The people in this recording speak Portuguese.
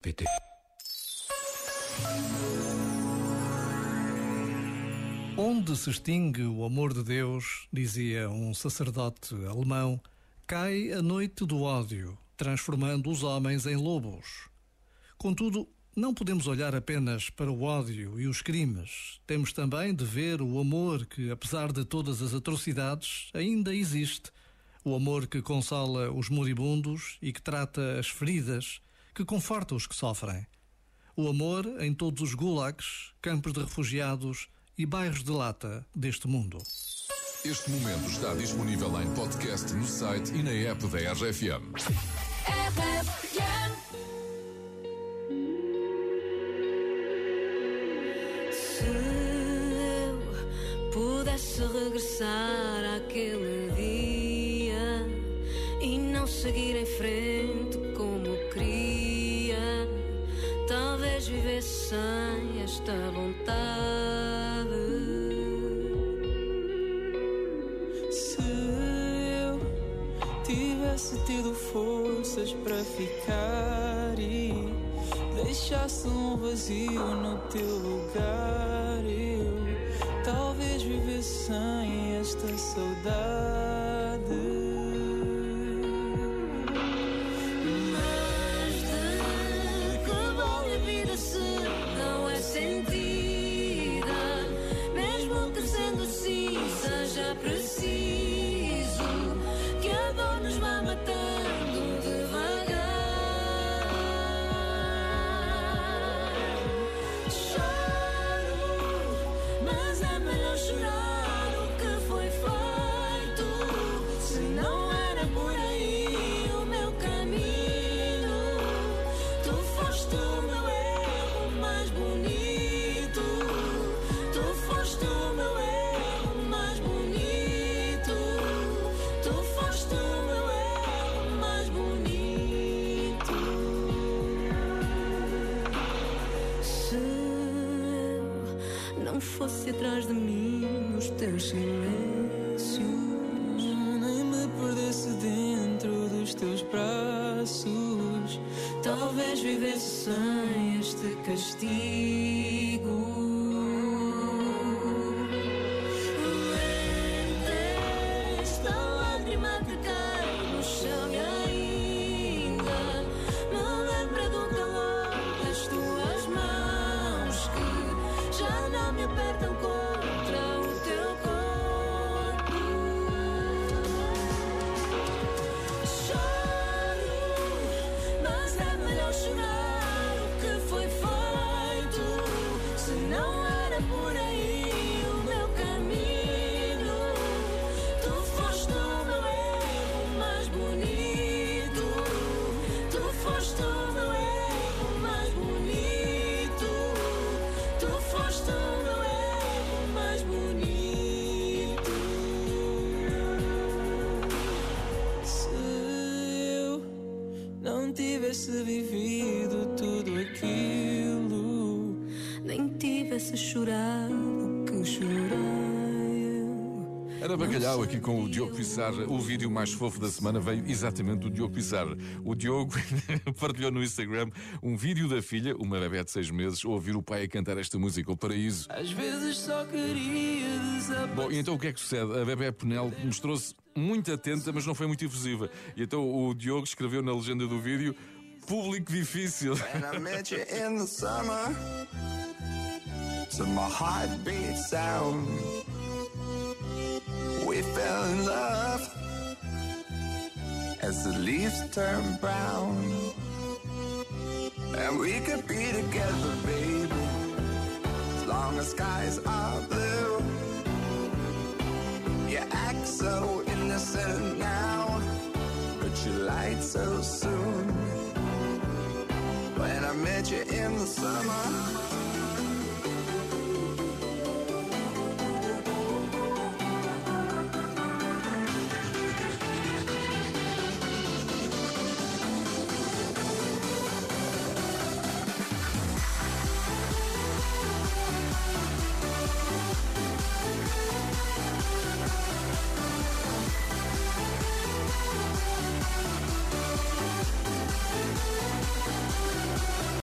pt Onde se extingue o amor de Deus, dizia um sacerdote alemão, cai a noite do ódio, transformando os homens em lobos. Contudo, não podemos olhar apenas para o ódio e os crimes. Temos também de ver o amor que, apesar de todas as atrocidades, ainda existe. O amor que consola os moribundos e que trata as feridas que conforta os que sofrem. O amor em todos os gulags, campos de refugiados e bairros de lata deste mundo. Este momento está disponível em podcast no site e na app da RFM. Se eu pudesse regressar àquele dia e não seguir em frente viver sem esta vontade. Se eu tivesse tido forças para ficar e deixasse um vazio no teu lugar, eu talvez vivesse sem esta saudade. Fosse atrás de mim nos teus silêncios. Nem me perdesse dentro dos teus braços. Talvez vivesse sem este castigo. Tivesse vivido tudo aquilo, nem tivesse chorado que chorei. Era bacalhau aqui com o Diogo Pissar. O vídeo mais fofo da semana veio exatamente do Diogo Pissar. O Diogo partilhou no Instagram um vídeo da filha, uma bebé de seis meses, a ouvir o pai a cantar esta música, O Paraíso. Às vezes só queria desaparecer. Bom, e então o que é que sucede? A bebé Penel mostrou-se muito atenta, mas não foi muito efusiva. E então o Diogo escreveu na legenda do vídeo público difícil. When I met you in the summer, to heartbeat sound, we fell in love as the leaves turn brown. And we could be together, baby, as long as skies are blue. You act so summer